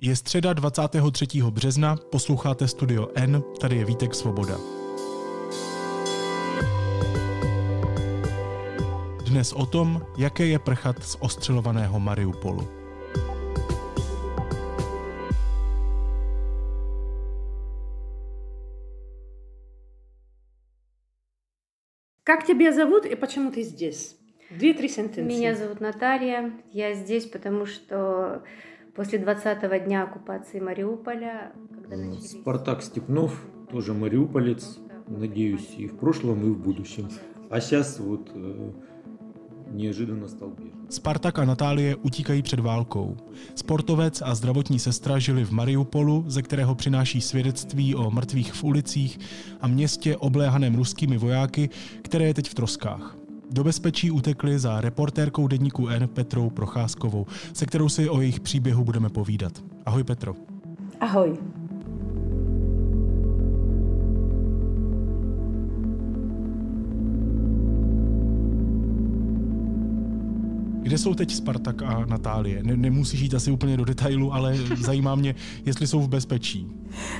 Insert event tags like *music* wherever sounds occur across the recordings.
Je středa 23. března, posloucháte Studio N, tady je Vítek Svoboda. Dnes o tom, jaké je prchat z ostřelovaného Mariupolu. Как тебя зовут и почему ты здесь? Две-три сентенции. Меня зовут Наталья. Я здесь, потому что после 20-го дня оккупации Мариуполя, когда Э, начались... Спартак Степнов, тоже мариуполец, надеюсь, и в прошлом, и в будущем. А сейчас вот э, неожиданно стал беженцем. Spartak a Natálie utíkají před válkou. Sportovec a zdravotní sestra žili v Mariupolu, ze kterého přináší svědectví o mrtvých v ulicích a městě obléhaném ruskými vojáky, které je teď v troskách. Do bezpečí utekli za reportérkou deníku N Petrou Procházkovou, se kterou si o jejich příběhu budeme povídat. Ahoj Petro. Ahoj. Kde jsou teď Spartak a Natálie? Ne, nemusíš jít asi úplně do detailu, ale *laughs* zajímá mě, jestli jsou v bezpečí.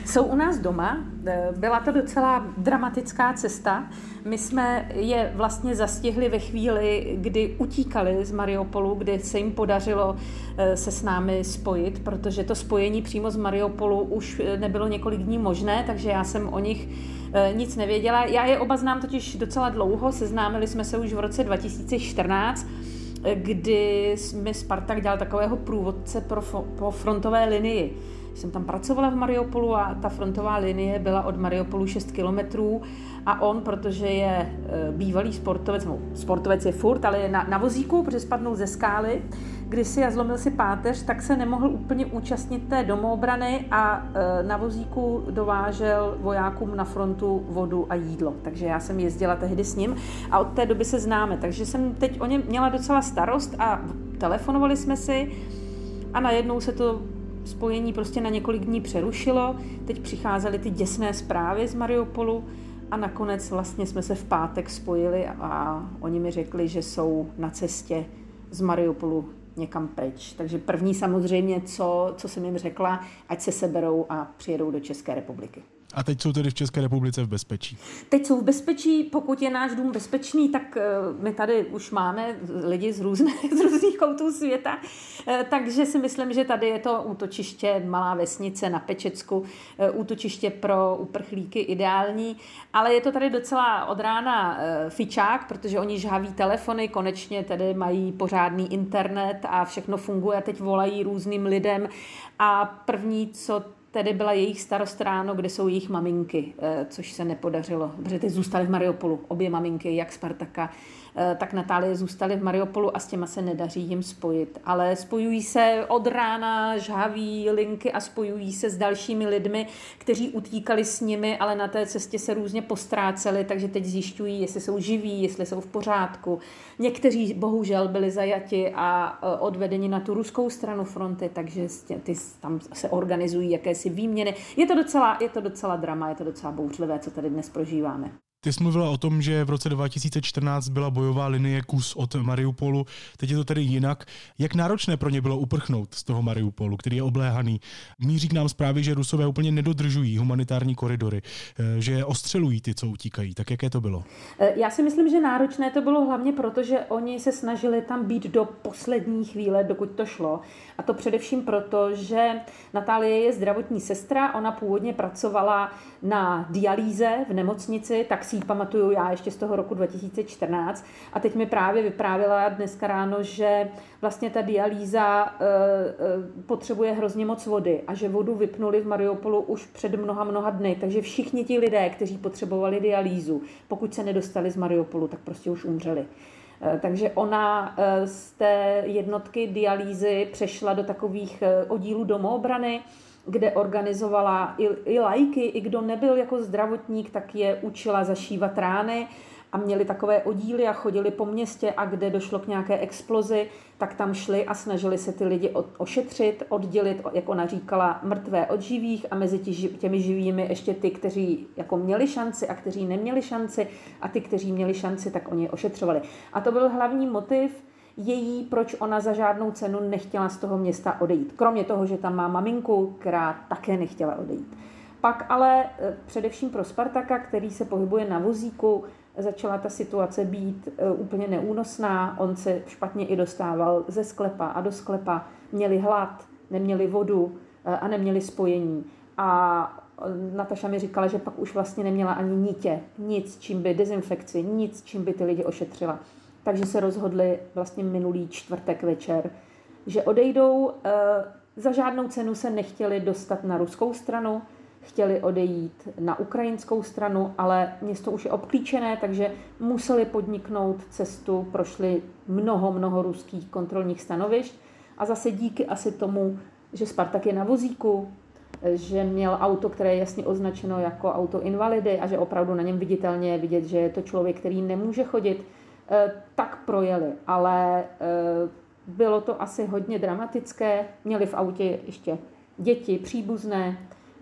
Jsou u nás doma. Eh, Byla to docela dramatická cesta. My jsme je vlastně zastihli ve chvíli, kdy utíkali z Mariupolu, kdy se jim podařilo eh, se s námi spojit, protože to spojení přímo z Mariupolu už eh, nebylo několik dní možné, takže já jsem o nich nic nevěděla. Já je oba znám totiž docela dlouho, seznámili jsme se už v roce 2014 kdy mi Spartak dělal takového průvodce pro, po frontové linii. Jsem tam pracovala v Mariupolu a ta frontová linie byla od Mariupolu 6 kilometrů a on, protože je e, bývalý sportovec, no sportovec je furt, ale je na, na vozíku, protože spadnul ze skály, kdysi a zlomil si páteř, tak se nemohl úplně účastnit té domoobrany a e, na vozíku dovážel vojákům na frontu vodu a jídlo. Takže já jsem jezdila tehdy s ním a od té doby se známe. Takže jsem teď o něm měla docela starost a telefonovali jsme si a najednou se to spojení prostě na několik dní přerušilo. Teď přicházely ty děsné zprávy z Mariupolu a nakonec vlastně jsme se v pátek spojili a oni mi řekli, že jsou na cestě z Mariupolu někam pryč. Takže první samozřejmě, co, co jsem jim řekla, ať se seberou a přijedou do České republiky. A teď jsou tedy v České republice v bezpečí. Teď jsou v bezpečí, pokud je náš dům bezpečný, tak eh, my tady už máme lidi z, různé, *laughs* z různých koutů světa, Eh, takže si myslím, že tady je to útočiště Malá vesnice na Pečecku, eh, útočiště pro uprchlíky ideální, ale je to tady docela od rána fičák, protože oni žhaví telefony, konečně tedy mají pořádný internet a všechno funguje teď volají různým lidem a první, co tedy byla jejich starost ráno, kde jsou jejich maminky, eh, což se nepodařilo, protože ty zůstaly v Mariupolu, obě maminky, jak Spartaka, tak Natálie zůstaly v Mariupolu a s těma se nedaří jim spojit. Ale spojují se od rána, žhaví linky a spojují se s dalšími lidmi, kteří utíkali s nimi, ale na té cestě se různě postráceli, takže teď zjišťují, jestli jsou živí, jestli jsou v pořádku. Někteří bohužel byli zajati a eh, odvedeni na tu ruskou stranu fronty, takže ty tam se organizují jakési výměny. Je to docela, je to docela drama, je to docela bouřlivé, co tady dnes prožíváme. Ty jsi mluvila o tom, že v roce 2014 byla bojová linie kus od Mariupolu, teď je to tedy jinak. Jak náročné pro ně bylo uprchnout z toho Mariupolu, který je obléhaný? Míří k nám zprávy, že Rusové úplně nedodržují humanitární koridory, eh, že ostřelují ty, co utíkají. Tak jaké to bylo? Eh, Já si myslím, že náročné to bylo hlavně proto, že oni se snažili tam být do poslední chvíle, dokud to šlo. A to především proto, že Natálie je zdravotní sestra, ona původně pracovala na dialýze v nemocnici, tak si ji pamatuju já ještě z toho roku 2014. A teď mi právě vyprávěla dneska ráno, že vlastně ta dialýza e, e, potřebuje hrozně moc vody a že vodu vypnuli v Mariupolu už před mnoha, mnoha dny. Takže všichni ti lidé, kteří potřebovali dialýzu, pokud se nedostali z Mariupolu, tak prostě už umřeli. Eh, Takže ona eh, z té jednotky dialýzy přešla do takových eh, oddílů domoobrany, kde organizovala i, i lajky, i kdo nebyl jako zdravotník, tak je učila zašívat rány a měli takové oddíly a chodili po městě a kde došlo k nějaké explozi, tak tam šli a snažili se ty lidi ošetřit, oddělit, jak ona říkala, mrtvé od živých a mezi těmi živými ještě ty, kteří jako měli šanci a kteří neměli šanci a ty, kteří měli šanci, tak oni je ošetřovali. A to byl hlavní motiv, její, proč ona za žádnou cenu nechtěla z toho města odejít. Kromě toho, že tam má maminku, která také nechtěla odejít. Pak ale eh, především pro Spartaka, který se pohybuje na vozíku, začala ta situace být eh, úplně neúnosná. On se špatně i dostával ze sklepa a do sklepa. Měli hlad, neměli vodu eh, a neměli spojení. A Nataša mi říkala, že pak už vlastně neměla ani nítě, nic, čím by dezinfekci, nic, čím by ty lidi ošetřila. Takže se rozhodli vlastně minulý čtvrtek večer, že odejdou. Za žádnou cenu se nechtěli dostat na ruskou stranu, chtěli odejít na ukrajinskou stranu, ale město už je obklíčené, takže museli podniknout cestu, prošli mnoho, mnoho ruských kontrolních stanovišť a zase díky asi tomu, že Spartak je na vozíku, že měl auto, které je jasně označeno jako auto invalidy a že opravdu na něm viditelně je vidět, že je to člověk, který nemůže chodit, eh, tak projeli. Ale eh, bylo to asi hodně dramatické. Měli v autě ještě děti, příbuzné,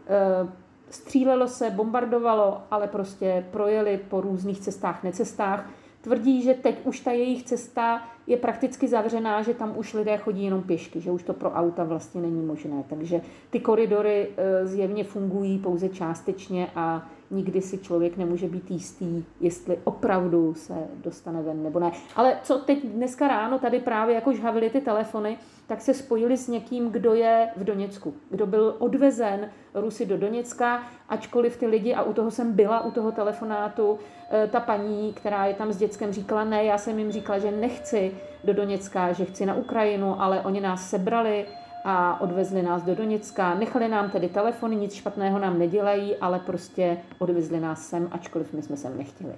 Eh, střílelo se, bombardovalo, ale prostě projeli po různých cestách, necestách. Tvrdí, že teď už ta jejich cesta je prakticky zavřená, že tam už lidé chodí jenom pěšky, že už to pro auta vlastně není možné. Takže ty koridory eh, zjevně fungují pouze částečně a nikdy si člověk nemůže být jistý, jestli opravdu se dostane ven nebo ne. Ale co teď dneska ráno tady právě jako žhavili ty telefony, tak se spojili s někým, kdo je v Doněcku, kdo byl odvezen Rusy do Doněcka, ačkoliv ty lidi, a u toho jsem byla, u toho telefonátu, eh, ta paní, která je tam s dětskem, říkala, ne, já jsem jim říkala, že nechci do Doněcka, že chci na Ukrajinu, ale oni nás sebrali, a odvezli nás do Doněcka. Nechali nám tedy telefony, nic špatného nám nedělají, ale prostě odvezli nás sem, ačkoliv my jsme sem nechtěli.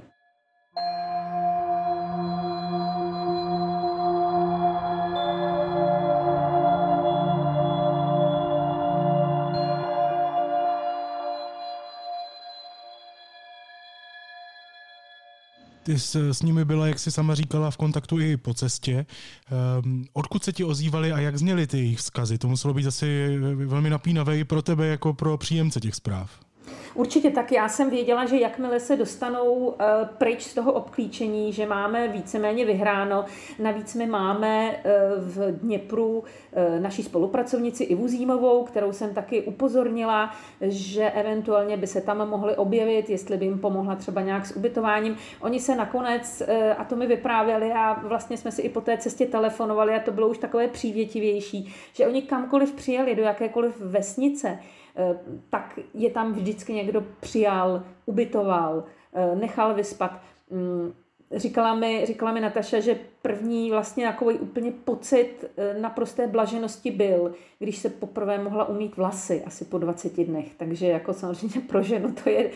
Ty jsi s nimi byla, jak jsi sama říkala, v kontaktu i po cestě. Um, odkud se ti ozývali a jak zněly ty jejich vzkazy? To muselo být asi velmi napínavé i pro tebe jako pro příjemce těch zpráv. Určitě tak. Já jsem věděla, že jakmile se dostanou eh, pryč z toho obklíčení, že máme víceméně vyhráno. Navíc my máme eh, v Dněpru eh, naší spolupracovnici Ivu Zímovou, kterou jsem taky upozornila, že eventuálně by se tam mohli objevit, jestli by jim pomohla třeba nějak s ubytováním. Oni se nakonec, a to mi vyprávěli a vlastně jsme si i po té cestě telefonovali a to bylo už takové přívětivější, že oni kamkoliv přijeli, do jakékoliv vesnice, tak je tam vždycky někdo přijal, ubytoval, eh, nechal vyspat. Mm, říkala mi, říkala mi Nataša, že první vlastně takový úplně pocit eh, naprosté blaženosti byl, když se poprvé mohla umít vlasy, asi po 20 dnech. Takže jako samozřejmě pro ženu to je,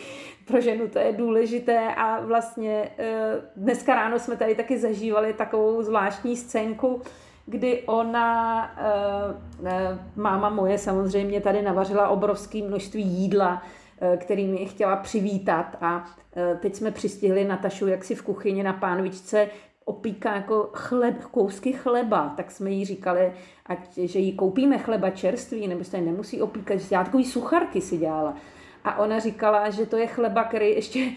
pro ženu to je důležité a vlastně dneska ráno jsme tady taky zažívali takovou zvláštní scénku, kdy ona, eh, eh, máma moje samozřejmě tady navařila obrovské množství jídla, eh, který mi chtěla přivítat a teď jsme přistihli Natašu jaksi v kuchyni na pánvičce opíká jako chleb, kousky chleba, tak jsme jí říkali, ať, že jí koupíme chleba čerstvý, nebo se nemusí opíkat, že já takový sucharky si dělala. A ona říkala, že to je chleba, který ještě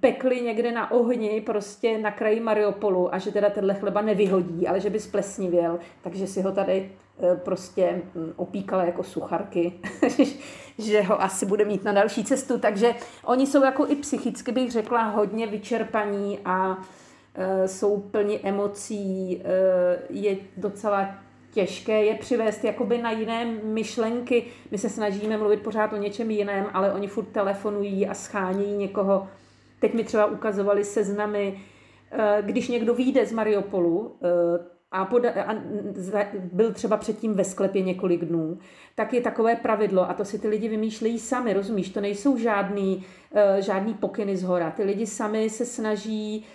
pekli někde na ohni, prostě na kraji Mariupolu a že teda tenhle chleba nevyhodí, ale že by splesnivěl, takže si ho tady e, prostě mm, opíkala jako sucharky, *laughs* že ho asi bude mít na další cestu. Takže oni jsou jako i psychicky, bych řekla, hodně vyčerpaní a e, jsou plni emocí. E, je docela těžké je přivést jakoby na jiné myšlenky. My se snažíme mluvit pořád o něčem jiném, ale oni furt telefonují a schánějí někoho. Teď mi třeba ukazovali seznamy, eh, když někdo vyjde z Mariupolu, eh, a, poda- a byl třeba předtím ve sklepě několik dnů, tak je takové pravidlo, a to si ty lidi vymýšlejí sami, rozumíš, to nejsou žádný, uh, žádný pokyny z hora. Ty lidi sami se snaží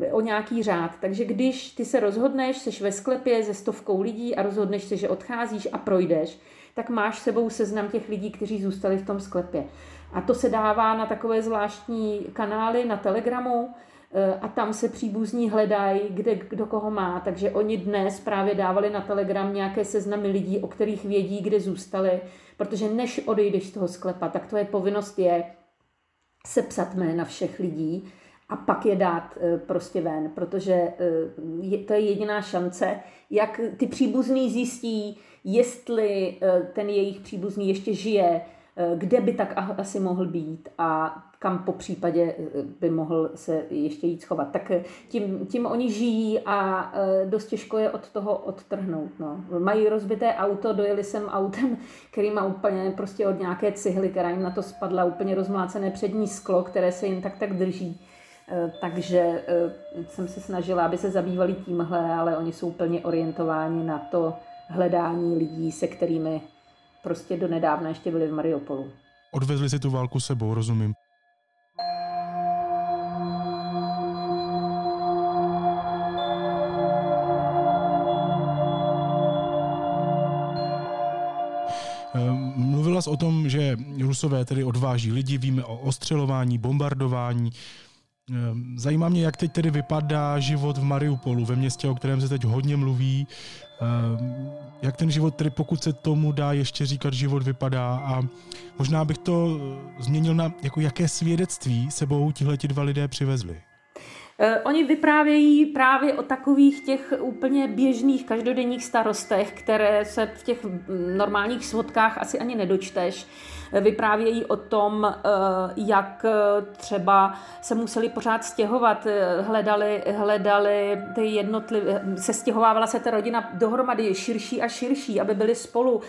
uh, o nějaký řád. Takže když ty se rozhodneš, seš ve sklepě se stovkou lidí a rozhodneš se, že odcházíš a projdeš, tak máš sebou seznam těch lidí, kteří zůstali v tom sklepě. A to se dává na takové zvláštní kanály na Telegramu, Eh, a tam se příbuzní hledají, kde kdo koho má. Takže oni dnes právě dávali na Telegram nějaké seznamy lidí, o kterých vědí, kde zůstali, protože než odejdeš z toho sklepa, tak tvoje povinnost je sepsat jména všech lidí a pak je dát eh, prostě ven, protože to je jediná šance, jak ty příbuzný zjistí, jestli ten jejich příbuzný ještě žije, kde by tak asi mohl být a kam po případě eh, by mohl se ještě jít schovat. Tak eh, tím, tím oni žijí a eh, dost těžko je od toho odtrhnout. No. Mají rozbité auto, dojeli jsem autem, *laughs* který má úplně prostě od nějaké cihly, která jim na to spadla, úplně rozmlácené přední sklo, které se jim tak tak drží. Takže jsem se snažila, aby se zabývali tímhle, ale oni jsou plně orientováni na to hledání lidí, se kterými prostě do nedávna ještě byli v Mariupolu. Odvezli si tu válku sebou, rozumím. Ehm, mluvila jsi o tom, že Rusové tedy odváží lidi, víme o ostřelování, bombardování. Ehm, zajímá mě, jak teď tedy vypadá život v Mariupolu, ve městě, o kterém se teď hodně mluví. Ehm, jak ten život, tedy pokud se tomu dá ještě říkat, život vypadá a možná bych to změnil na jako jaké svědectví sebou tihleti dva lidé přivezli. Eh, oni vyprávějí právě o takových těch úplně běžných každodenních starostech, které se v těch normálních svodkách asi ani nedočteš vyprávějí o tom, eh, jak eh, třeba se museli pořád stěhovat, eh, hledali, hledali ty jednotlivé, se stěhovávala se ta rodina dohromady širší a širší, aby byli spolu.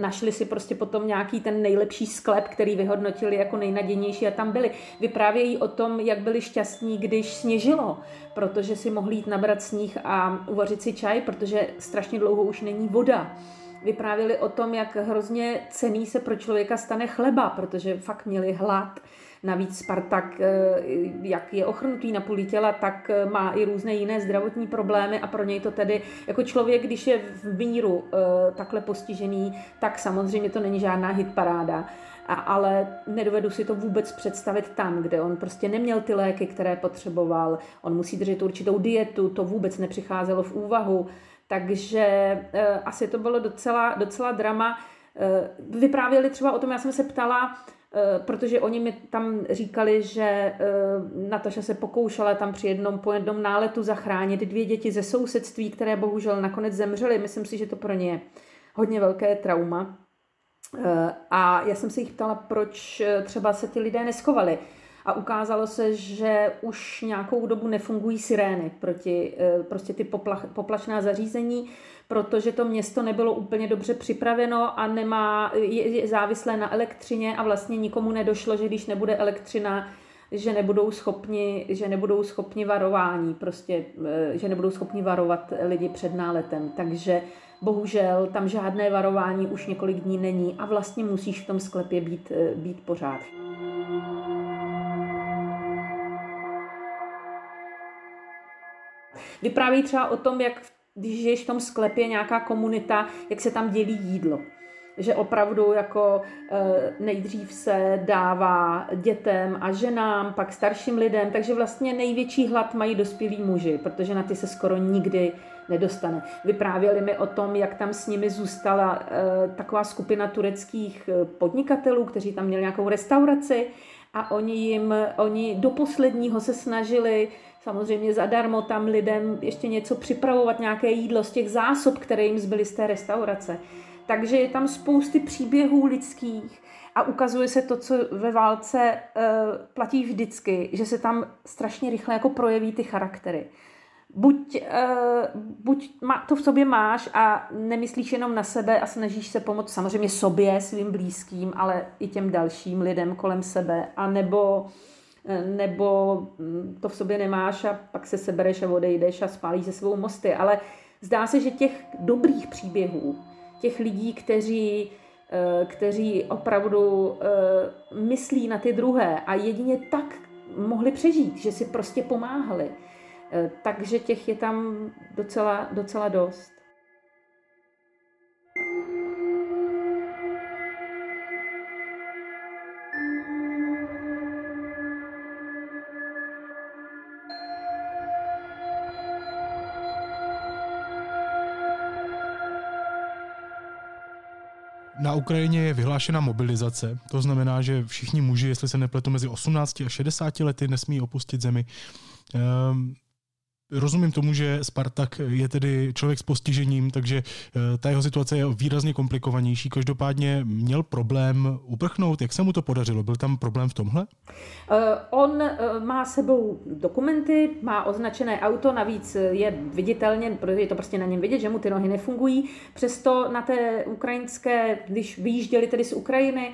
Našli si prostě potom nějaký ten nejlepší sklep, který vyhodnotili jako nejnadějnější a tam byli. Vyprávějí o tom, jak byli šťastní, když sněžilo, protože si mohli jít nabrat sníh a uvařit si čaj, protože strašně dlouho už není voda vyprávěli o tom, jak hrozně cený se pro člověka stane chleba, protože fakt měli hlad. Navíc Spartak, eh, jak je ochrnutý na půli těla, tak eh, má i různé jiné zdravotní problémy a pro něj to tedy, jako člověk, když je v míru eh, takhle postižený, tak samozřejmě to není žádná hitparáda. A, ale nedovedu si to vůbec představit tam, kde on prostě neměl ty léky, které potřeboval, on musí držet určitou dietu, to vůbec nepřicházelo v úvahu. Takže uh, asi to bylo docela, docela drama. Uh, vyprávěli třeba o tom, já jsem se ptala, uh, protože oni mi tam říkali, že uh, Nataša se pokoušela tam při jednom po jednom náletu zachránit dvě děti ze sousedství, které bohužel nakonec zemřely. Myslím si, že to pro ně je hodně velké trauma. Uh, a já jsem se jich ptala, proč třeba se ty lidé neschovali a ukázalo se, že už nějakou dobu nefungují sirény proti eh, prostě ty poplach, poplašná zařízení, protože to město nebylo úplně dobře připraveno a nemá, je, je závislé na elektřině a vlastně nikomu nedošlo, že když nebude elektřina, že nebudou schopni, že nebudou schopni varování, prostě, eh, že nebudou schopni varovat lidi před náletem. Takže bohužel tam žádné varování už několik dní není a vlastně musíš v tom sklepě být, eh, být pořád. Vypráví třeba o tom, jak když žiješ v tom sklepě nějaká komunita, jak se tam dělí jídlo. Že opravdu jako eh, nejdřív se dává dětem a ženám, pak starším lidem, takže vlastně největší hlad mají dospělí muži, protože na ty se skoro nikdy nedostane. Vyprávěli mi o tom, jak tam s nimi zůstala eh, taková skupina tureckých eh, podnikatelů, kteří tam měli nějakou restauraci a oni jim, oni do posledního se snažili samozřejmě zadarmo tam lidem ještě něco připravovat, nějaké jídlo z těch zásob, které jim zbyly z té restaurace. Takže je tam spousty příběhů lidských a ukazuje se to, co ve válce uh, platí vždycky, že se tam strašně rychle jako projeví ty charaktery. Buď, uh, buď má, to v sobě máš a nemyslíš jenom na sebe a snažíš se pomoct samozřejmě sobě, svým blízkým, ale i těm dalším lidem kolem sebe, a nebo nebo mm, to v sobě nemáš a pak se sebereš a odejdeš a spálíš se svou mosty. Ale zdá se, že těch dobrých příběhů, těch lidí, kteří, eh, kteří opravdu eh, myslí na ty druhé a jedině tak mohli přežít, že si prostě pomáhali. Eh, takže těch je tam docela, docela dost. Na Ukrajině je vyhlášena mobilizace, to znamená, že všichni muži, jestli se nepletu, mezi 18 a 60 lety nesmí opustit zemi. Ehm, Rozumím tomu, že Spartak je tedy člověk s postižením, takže eh, ta jeho situace je výrazně komplikovanější. Každopádně měl problém uprchnout. Jak se mu to podařilo? Byl tam problém v tomhle? Eh, on eh, má sebou dokumenty, má označené auto, navíc je viditelně, je to prostě na něm vidět, že mu ty nohy nefungují. Přesto na té ukrajinské, když vyjížděli tedy z Ukrajiny,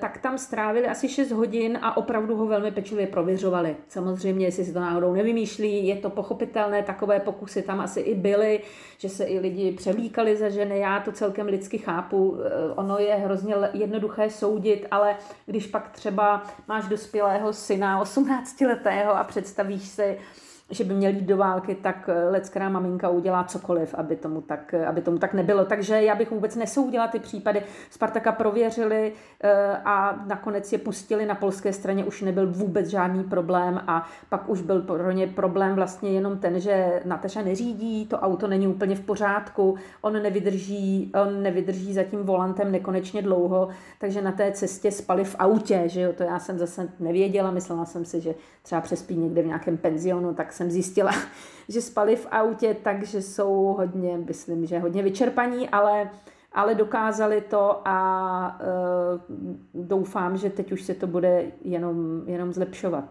tak tam strávili asi 6 hodin a opravdu ho velmi pečlivě prověřovali. Samozřejmě, jestli si to náhodou nevymýšlí, je to pochopitelné pochopitelné, takové pokusy tam asi i byly, že se i lidi převlíkali za ženy, já to celkem lidsky chápu, eh, ono je hrozně jednoduché soudit, ale když pak třeba máš dospělého syna, 18 letého a představíš si, že by měl jít do války, tak eh, leckrá maminka udělá cokoliv, aby tomu, tak, eh, aby tomu tak nebylo. Takže já bych vůbec nesoudila ty případy. Spartaka prověřili eh, a nakonec je pustili na polské straně, už nebyl vůbec žádný problém a pak už byl pro ně problém vlastně jenom ten, že Nataša neřídí, to auto není úplně v pořádku, on nevydrží, on nevydrží za tím volantem nekonečně dlouho, takže na té cestě spali v autě, že jo, to já jsem zase nevěděla, myslela jsem si, že třeba přespí někde v nějakém penzionu, tak jsem zjistila, *laughs* že spali v autě, takže jsou hodně, myslím, že hodně vyčerpaní, ale, ale dokázali to a uh, doufám, že teď už se to bude jenom, jenom zlepšovat.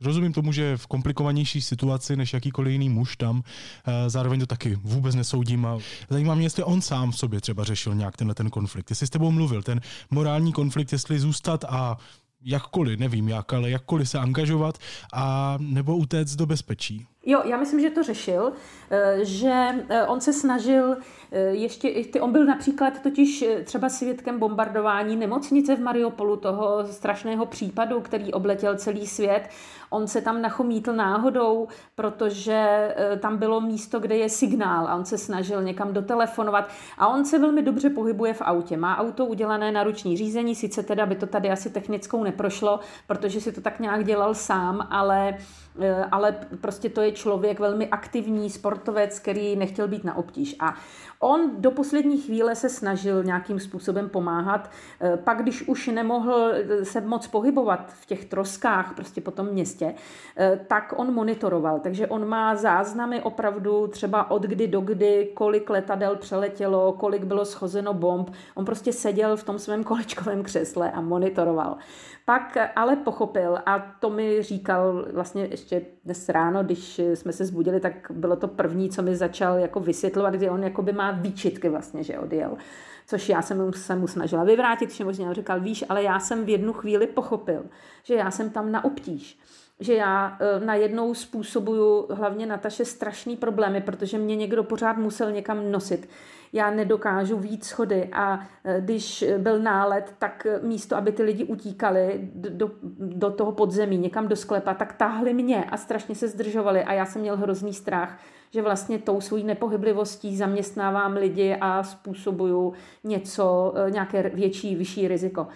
Rozumím tomu, že v komplikovanější situaci než jakýkoliv jiný muž tam, eh, zároveň to taky vůbec nesoudím a zajímá mě, jestli on sám v sobě třeba řešil nějak tenhle ten konflikt. Jestli s tebou mluvil, ten morální konflikt, jestli zůstat a jakkoliv, nevím jak, ale jakkoliv se angažovat a nebo utéct do bezpečí. Jo, já myslím, že to řešil, eh, že eh, on se snažil eh, ještě, on byl například totiž třeba svědkem bombardování nemocnice v Mariupolu, toho strašného případu, který obletěl celý svět. On se tam nachomítl náhodou, protože tam bylo místo, kde je signál a on se snažil někam dotelefonovat a on se velmi dobře pohybuje v autě. Má auto udělané na ruční řízení, sice teda by to tady asi technickou neprošlo, protože si to tak nějak dělal sám, ale ale prostě to je člověk velmi aktivní sportovec, který nechtěl být na obtíž. A on do poslední chvíle se snažil nějakým způsobem pomáhat. Eh, pak, když už nemohl eh, se moc pohybovat v těch troskách prostě po tom městě, tak on monitoroval. Takže on má záznamy opravdu třeba od kdy do kdy, kolik letadel přeletělo, kolik bylo schozeno bomb. On prostě seděl v tom svém kolečkovém křesle a monitoroval. Pak ale pochopil, a to mi říkal vlastně ještě dnes ráno, když jsme se zbudili, tak bylo to první, co mi začal jako vysvětlovat, kdy on jakoby má výčitky vlastně, že odjel. Což já jsem mu, se mu snažila vyvrátit, všemožně on říkal, víš, ale já jsem v jednu chvíli pochopil, že já jsem tam na obtíž že já e, najednou způsobuju hlavně Nataše strašný problémy, protože mě někdo pořád musel někam nosit já nedokážu víc schody a e, když byl nálet, tak místo, aby ty lidi utíkali do, do toho podzemí, někam do sklepa, tak táhli mě a strašně se zdržovali a já jsem měl hrozný strach, že vlastně tou svojí nepohyblivostí zaměstnávám lidi a způsobuju něco, e, nějaké větší, vyšší riziko.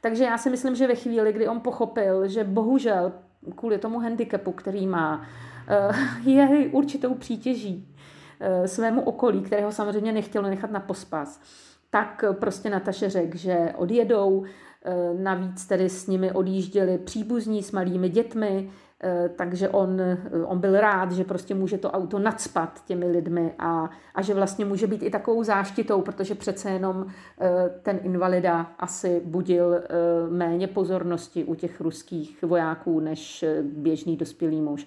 Takže já si myslím, že ve chvíli, kdy on pochopil, že bohužel kvůli tomu handicapu, který má, e, *laughs* je určitou přítěží Eh, svému okolí, kterého samozřejmě nechtělo nechat na pospas, tak prostě Nataše řekl, že odjedou, navíc tedy s nimi odjížděli příbuzní s malými dětmi, takže on, on byl rád, že prostě může to auto nadspat těmi lidmi a, a že vlastně může být i takovou záštitou, protože přece jenom ten invalida asi budil méně pozornosti u těch ruských vojáků než běžný dospělý muž.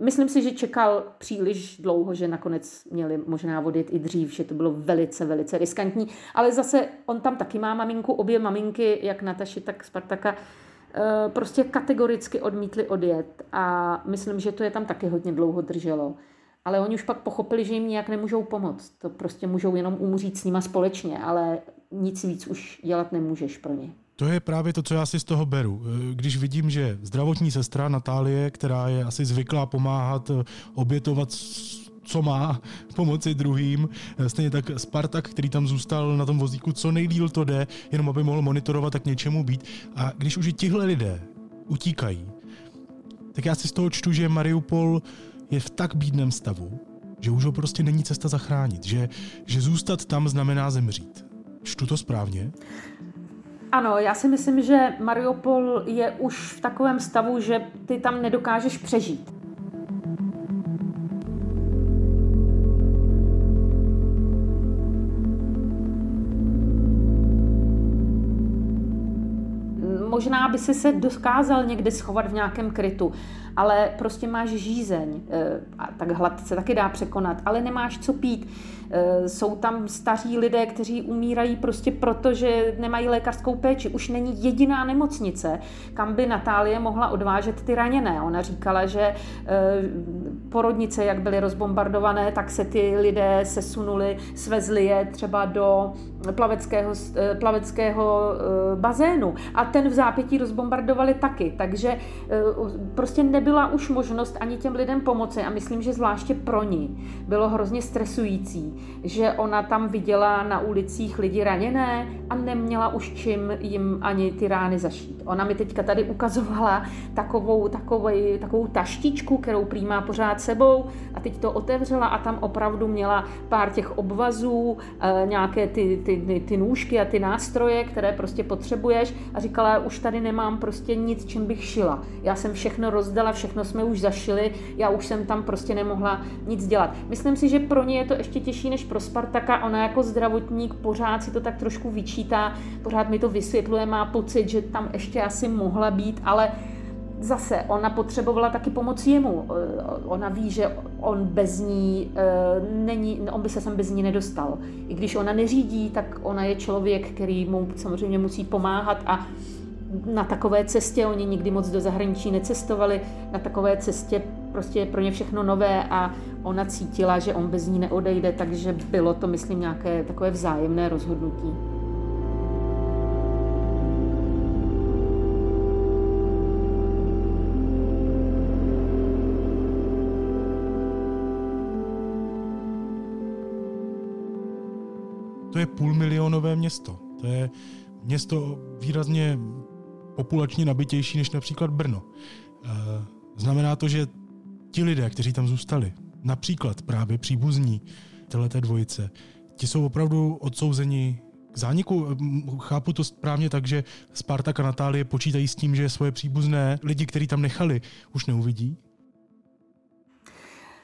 Myslím si, že čekal příliš dlouho, že nakonec měli možná vodit i dřív, že to bylo velice, velice riskantní. Ale zase on tam taky má maminku, obě maminky, jak Nataši, tak Spartaka, eh, prostě kategoricky odmítli odjet a myslím, že to je tam taky hodně dlouho drželo. Ale oni už pak pochopili, že jim nějak nemůžou pomoct. To prostě můžou jenom umřít s nima společně, ale nic víc už dělat nemůžeš pro ně. To je právě to, co já si z toho beru. Když vidím, že zdravotní sestra Natálie, která je asi zvyklá pomáhat, obětovat co má, pomoci druhým. Stejně tak Spartak, který tam zůstal na tom vozíku, co nejdíl to jde, jenom aby mohl monitorovat, tak něčemu být. A když už i tihle lidé utíkají, tak já si z toho čtu, že Mariupol je v tak bídném stavu, že už ho prostě není cesta zachránit, že, že zůstat tam znamená zemřít. Čtu to správně? Ano, já si myslím, že Mariupol je už v takovém stavu, že ty tam nedokážeš přežít. Možná by si se dokázal někde schovat v nějakém krytu, ale prostě máš žízeň eh, a tak hlad se taky dá překonat, ale nemáš co pít. Eh, jsou tam staří lidé, kteří umírají prostě proto, že nemají lékařskou péči. Už není jediná nemocnice, kam by Natálie mohla odvážet ty raněné. Ona říkala, že eh, porodnice, jak byly rozbombardované, tak se ty lidé sesunuli, svezli je třeba do plaveckého, plaveckého bazénu. A ten v zápětí rozbombardovali taky. Takže prostě nebyl nebyla už možnost ani těm lidem pomoci a myslím, že zvláště pro ní bylo hrozně stresující, že ona tam viděla na ulicích lidi raněné a neměla už čím jim ani ty rány zašít. Ona mi teďka tady ukazovala takovou, takovou, takovou taštičku, kterou prý má pořád sebou a teď to otevřela a tam opravdu měla pár těch obvazů, eh, nějaké ty, ty, ty, ty nůžky a ty nástroje, které prostě potřebuješ a říkala, už tady nemám prostě nic, čím bych šila. Já jsem všechno rozdala, všechno jsme už zašili, já už jsem tam prostě nemohla nic dělat. Myslím si, že pro ně je to ještě těžší než pro Spartaka. Ona jako zdravotník pořád si to tak trošku vyčítá, pořád mi to vysvětluje, má pocit, že tam ještě asi mohla být, ale zase ona potřebovala taky pomoc jemu. Eh, ona ví, že on bez ní eh, není, on by se sem bez ní nedostal. I když ona neřídí, tak ona je člověk, který mu samozřejmě musí pomáhat a na takové cestě, oni nikdy moc do zahraničí necestovali, na takové cestě prostě je pro ně všechno nové a ona cítila, že on bez ní neodejde, takže bylo to, myslím, nějaké takové vzájemné rozhodnutí. To je půlmilionové město. To je město výrazně populačně nabitější než například Brno. Eh, znamená to, že ti lidé, kteří tam zůstali, například právě příbuzní této dvojice, ti jsou opravdu odsouzeni k zániku. Chápu to správně tak, že Spartak a Natálie počítají s tím, že svoje příbuzné lidi, kteří tam nechali, už neuvidí?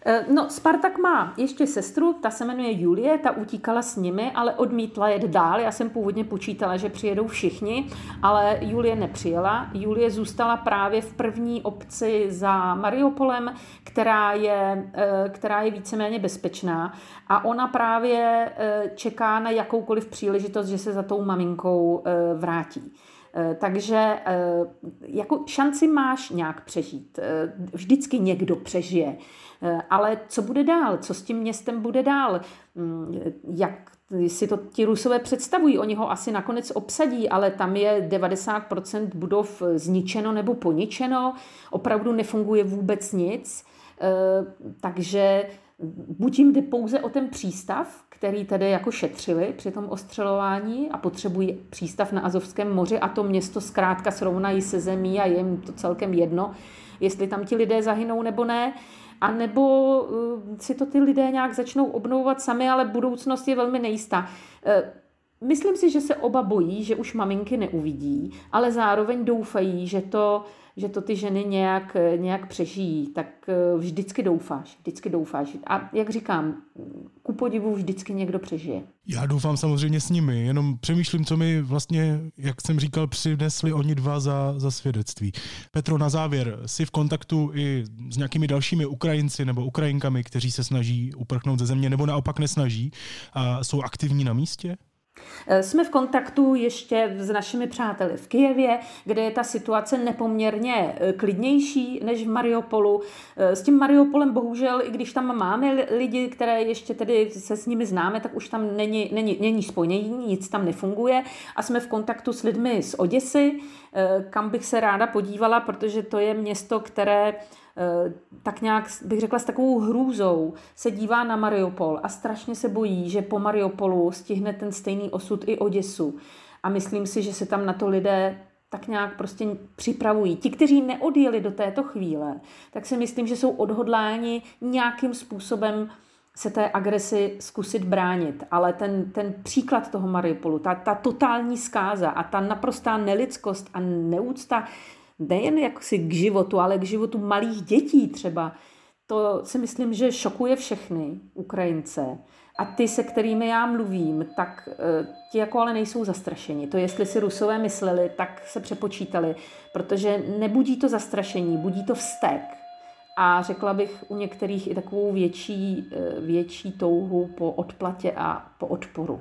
Eh, no, Spartak má ještě sestru, ta se jmenuje Julie, ta utíkala s nimi, ale odmítla jet dál. Já jsem původně počítala, že přijedou všichni, ale Julie nepřijela. Julie zůstala právě v první obci za Mariupolem, která je, eh, která je víceméně bezpečná. A ona právě eh, čeká na jakoukoliv příležitost, že se za tou maminkou vrátí. Takže jako šanci máš nějak přežít. Vždycky někdo přežije. Eh, ale co bude dál? Co s tím městem bude dál? Mm, jak si to ti Rusové představují? Oni ho asi nakonec obsadí, ale tam je 90% budov zničeno nebo poničeno. Opravdu nefunguje vůbec nic. Eh, takže buď jim jde pouze o ten přístav, který tedy jako šetřili při tom ostřelování a potřebují přístav na Azovském moři a to město zkrátka srovnají se zemí a je jim to celkem jedno, jestli tam ti lidé zahynou nebo ne. A nebo uh, si to ty lidé nějak začnou obnovovat sami, ale budoucnost je velmi nejistá. Myslím si, že se oba bojí, že už maminky neuvidí, ale zároveň doufají, že to že to ty ženy nějak, nějak přežijí, tak eh, vždycky doufáš, vždycky doufáš. A jak říkám, ku podivu vždycky někdo přežije. Já doufám samozřejmě s nimi, jenom přemýšlím, co mi vlastně, jak jsem říkal, přinesli oni dva za, za svědectví. Petro, na závěr, jsi v kontaktu i s nějakými dalšími Ukrajinci nebo Ukrajinkami, kteří se snaží uprchnout ze země, nebo naopak nesnaží a jsou aktivní na místě? Eh, jsme v kontaktu ještě s našimi přáteli v Kijevě, kde je ta situace nepoměrně eh, klidnější než v Mariupolu. Eh, s tím Mariupolem bohužel, i když tam máme lidi, které ještě tedy se s nimi známe, tak už tam není, není, není spojení, nic tam nefunguje a jsme v kontaktu s lidmi z Oděsy, kam bych se ráda podívala, protože to je město, které tak nějak, bych řekla, s takovou hrůzou se dívá na Mariupol a strašně se bojí, že po Mariupolu stihne ten stejný osud i Oděsu. A myslím si, že se tam na to lidé tak nějak prostě připravují. Ti, kteří neodjeli do této chvíle, tak si myslím, že jsou odhodláni nějakým způsobem se té agresi zkusit bránit. Ale ten, ten příklad toho Mariupolu, ta, ta totální zkáza a ta naprostá nelidskost a neúcta nejen jak si k životu, ale k životu malých dětí třeba, to si myslím, že šokuje všechny Ukrajince. A ty, se kterými já mluvím, tak eh, ti jako ale nejsou zastrašeni. To, jestli si Rusové mysleli, tak se přepočítali, protože nebudí to zastrašení, budí to vztek. A řekla bych u některých i takovou větší, eh, větší touhu po odplatě a po odporu.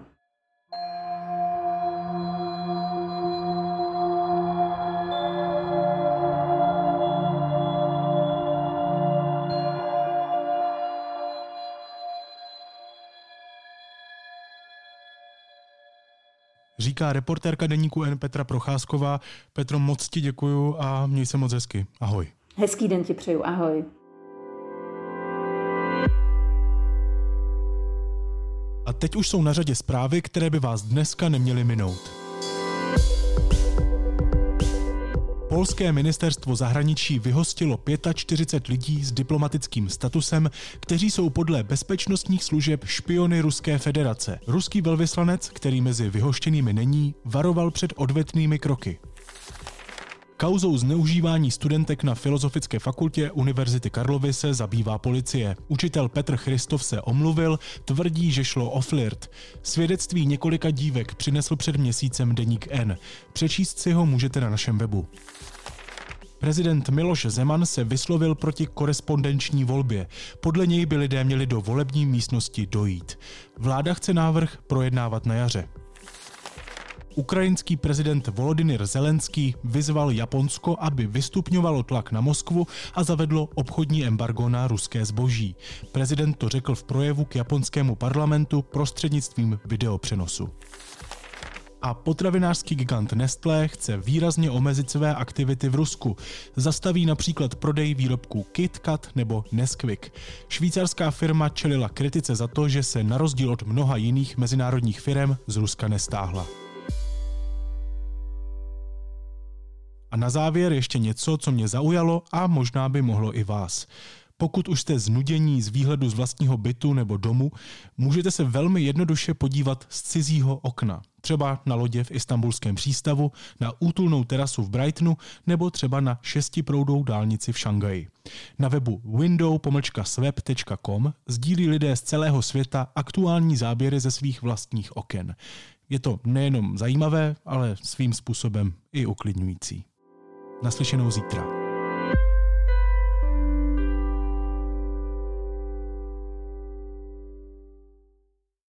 Říká reportérka deníku N Petra Procházková. Petro, moc ti děkuju a měj se moc hezky. Ahoj. Hezký den ti přeju, ahoj. A teď už jsou na řadě zprávy, které by vás dneska neměly minout. Polské ministerstvo zahraničí vyhostilo 45 lidí s diplomatickým statusem, kteří jsou podle bezpečnostních služeb špiony Ruské federace. Ruský velvyslanec, který mezi vyhoštěnými není, varoval před odvetnými kroky. Kauzou zneužívání studentek na Filozofické fakultě Univerzity Karlovy se zabývá policie. Učitel Petr Christov se omluvil, tvrdí, že šlo o flirt. Svědectví několika dívek přinesl před měsícem deník N. Přečíst si ho můžete na našem webu. Prezident Miloš Zeman se vyslovil proti korespondenční volbě. Podle něj by lidé měli do volební místnosti dojít. Vláda chce návrh projednávat na jaře. Ukrajinský prezident Volodymyr Zelenský vyzval Japonsko, aby vystupňovalo tlak na Moskvu a zavedlo obchodní embargo na ruské zboží. Prezident to řekl v projevu k japonskému parlamentu prostřednictvím videopřenosu. A potravinářský gigant Nestlé chce výrazně omezit své aktivity v Rusku. Zastaví například prodej výrobků KitKat nebo Nesquik. Švýcarská firma čelila kritice za to, že se na rozdíl od mnoha jiných mezinárodních firm z Ruska nestáhla. A na závěr ještě něco, co mě zaujalo a možná by mohlo i vás. Pokud už jste znudění z výhledu z vlastního bytu nebo domu, můžete se velmi jednoduše podívat z cizího okna. Třeba na lodě v istambulském přístavu, na útulnou terasu v Brightonu nebo třeba na šestiproudou dálnici v Šangaji. Na webu window-sweb.com sdílí lidé z celého světa aktuální záběry ze svých vlastních oken. Je to nejenom zajímavé, ale svým způsobem i uklidňující. Naslyšenou zítra.